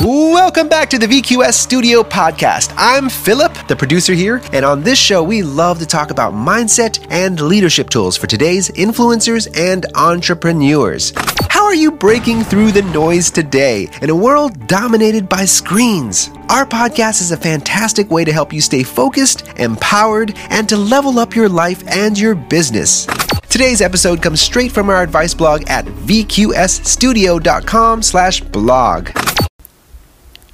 Welcome back to the VQS Studio Podcast. I'm Philip, the producer here, and on this show, we love to talk about mindset and leadership tools for today's influencers and entrepreneurs. How are you breaking through the noise today in a world dominated by screens? Our podcast is a fantastic way to help you stay focused, empowered, and to level up your life and your business. Today's episode comes straight from our advice blog at vqsstudio.com slash blog.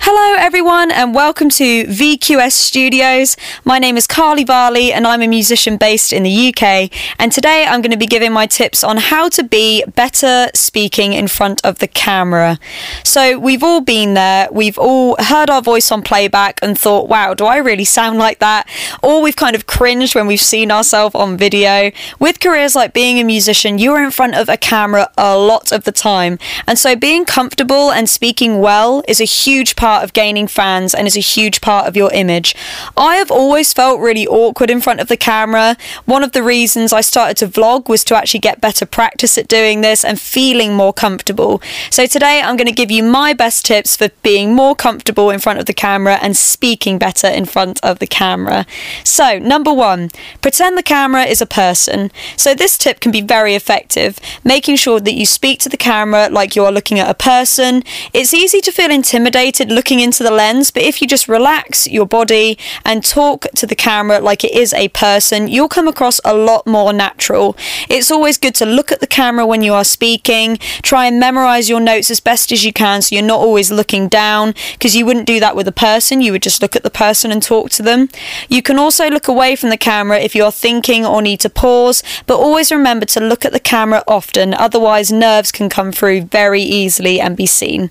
Hello, everyone, and welcome to VQS Studios. My name is Carly Varley, and I'm a musician based in the UK. And today I'm going to be giving my tips on how to be better speaking in front of the camera. So, we've all been there, we've all heard our voice on playback and thought, wow, do I really sound like that? Or we've kind of cringed when we've seen ourselves on video. With careers like being a musician, you're in front of a camera a lot of the time. And so, being comfortable and speaking well is a huge part of gaining fans and is a huge part of your image. I have always felt really awkward in front of the camera. One of the reasons I started to vlog was to actually get better practice at doing this and feeling more comfortable. So today I'm going to give you my best tips for being more comfortable in front of the camera and speaking better in front of the camera. So, number one, pretend the camera is a person. So, this tip can be very effective, making sure that you speak to the camera like you are looking at a person. It's easy to feel intimidated looking looking into the lens, but if you just relax your body and talk to the camera like it is a person, you'll come across a lot more natural. It's always good to look at the camera when you are speaking, try and memorize your notes as best as you can so you're not always looking down because you wouldn't do that with a person, you would just look at the person and talk to them. You can also look away from the camera if you're thinking or need to pause, but always remember to look at the camera often, otherwise, nerves can come through very easily and be seen.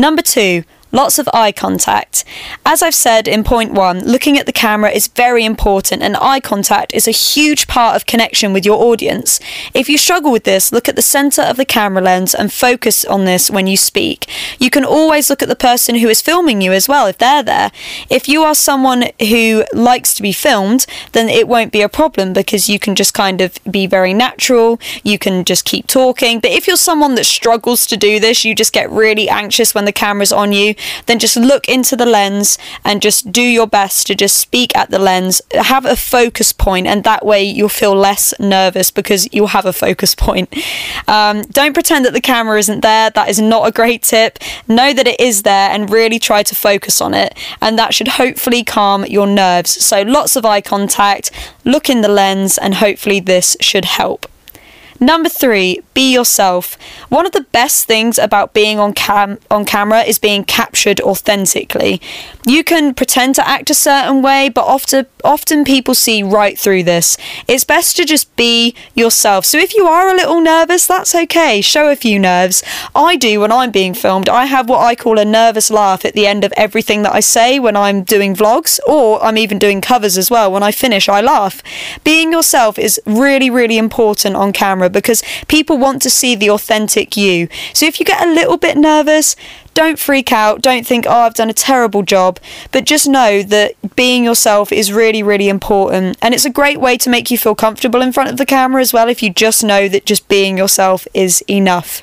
Number two, Lots of eye contact. As I've said in point one, looking at the camera is very important, and eye contact is a huge part of connection with your audience. If you struggle with this, look at the center of the camera lens and focus on this when you speak. You can always look at the person who is filming you as well if they're there. If you are someone who likes to be filmed, then it won't be a problem because you can just kind of be very natural, you can just keep talking. But if you're someone that struggles to do this, you just get really anxious when the camera's on you then just look into the lens and just do your best to just speak at the lens. Have a focus point, and that way you'll feel less nervous because you'll have a focus point. Um, don't pretend that the camera isn't there. That is not a great tip. Know that it is there and really try to focus on it, and that should hopefully calm your nerves. So, lots of eye contact, look in the lens, and hopefully, this should help. Number three, be yourself. One of the best things about being on cam on camera is being captured authentically. You can pretend to act a certain way, but often often people see right through this. It's best to just be yourself. So if you are a little nervous, that's okay. Show a few nerves. I do when I'm being filmed. I have what I call a nervous laugh at the end of everything that I say when I'm doing vlogs, or I'm even doing covers as well. When I finish, I laugh. Being yourself is really, really important on camera camera because people want to see the authentic you. So if you get a little bit nervous, don't freak out. Don't think, oh, I've done a terrible job. But just know that being yourself is really, really important. And it's a great way to make you feel comfortable in front of the camera as well if you just know that just being yourself is enough.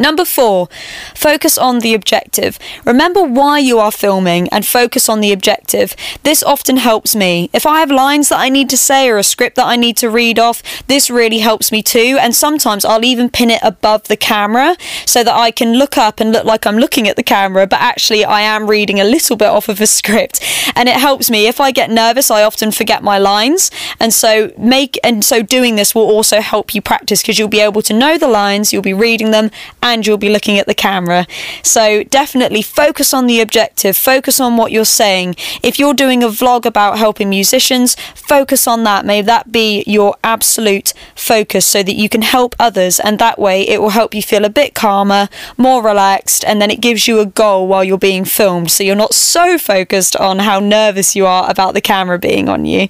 Number four, focus on the objective. Remember why you are filming and focus on the objective. This often helps me. If I have lines that I need to say or a script that I need to read off, this really helps me too. And sometimes I'll even pin it above the camera so that I can look up and look like I'm looking at the camera, but actually I am reading a little bit off of a script. And it helps me. If I get nervous, I often forget my lines. And so make and so doing this will also help you practice because you'll be able to know the lines, you'll be reading them, and you'll be looking at the camera. So definitely focus on the objective, focus on what you're saying. If you're doing a vlog about helping musicians, focus on that. May that be your absolute focus so that you can help others, and that way it will help you feel a bit calmer, more relaxed, and then it gives you a goal while you're being filmed so you're not so focused on how nervous you are about the camera being on you.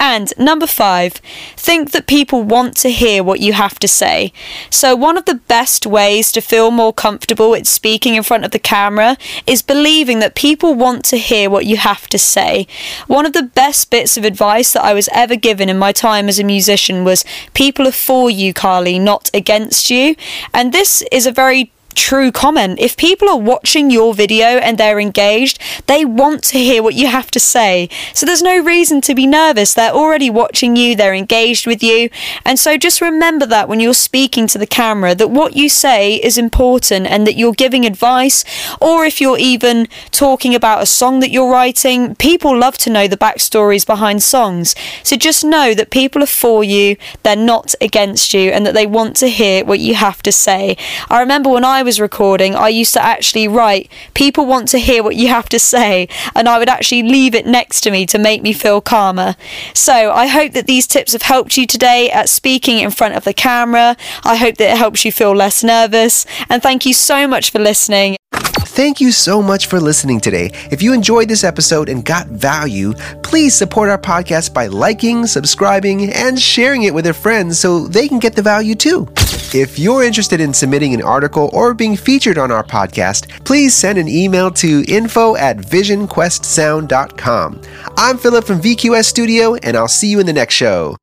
And number five, think that people want to hear what you have to say. So, one of the best ways to feel more comfortable at speaking in front of the camera is believing that people want to hear what you have to say. One of the best bits of advice that I was ever given in my time as a musician was people are for you, Carly, not against you. And this is a very true comment. If people are watching your video and they're engaged, they want to hear what you have to say. So there's no reason to be nervous. They're already watching you, they're engaged with you. And so just remember that when you're speaking to the camera, that what you say is important and that you're giving advice, or if you're even talking about a song that you're writing, people love to know the backstories behind songs. So just know that people are for you, they're not against you, and that they want to hear what you have to say. I remember when I was recording, I used to actually write, people want to hear what you have to say, and I would actually leave it next to me to make me feel calmer. So I hope that these tips have helped you today at speaking in front of the camera. I hope that it helps you feel less nervous, and thank you so much for listening. Thank you so much for listening today. If you enjoyed this episode and got value, please support our podcast by liking, subscribing, and sharing it with your friends so they can get the value too. If you're interested in submitting an article or being featured on our podcast, please send an email to info at visionquestsound.com. I'm Philip from VQS Studio, and I'll see you in the next show.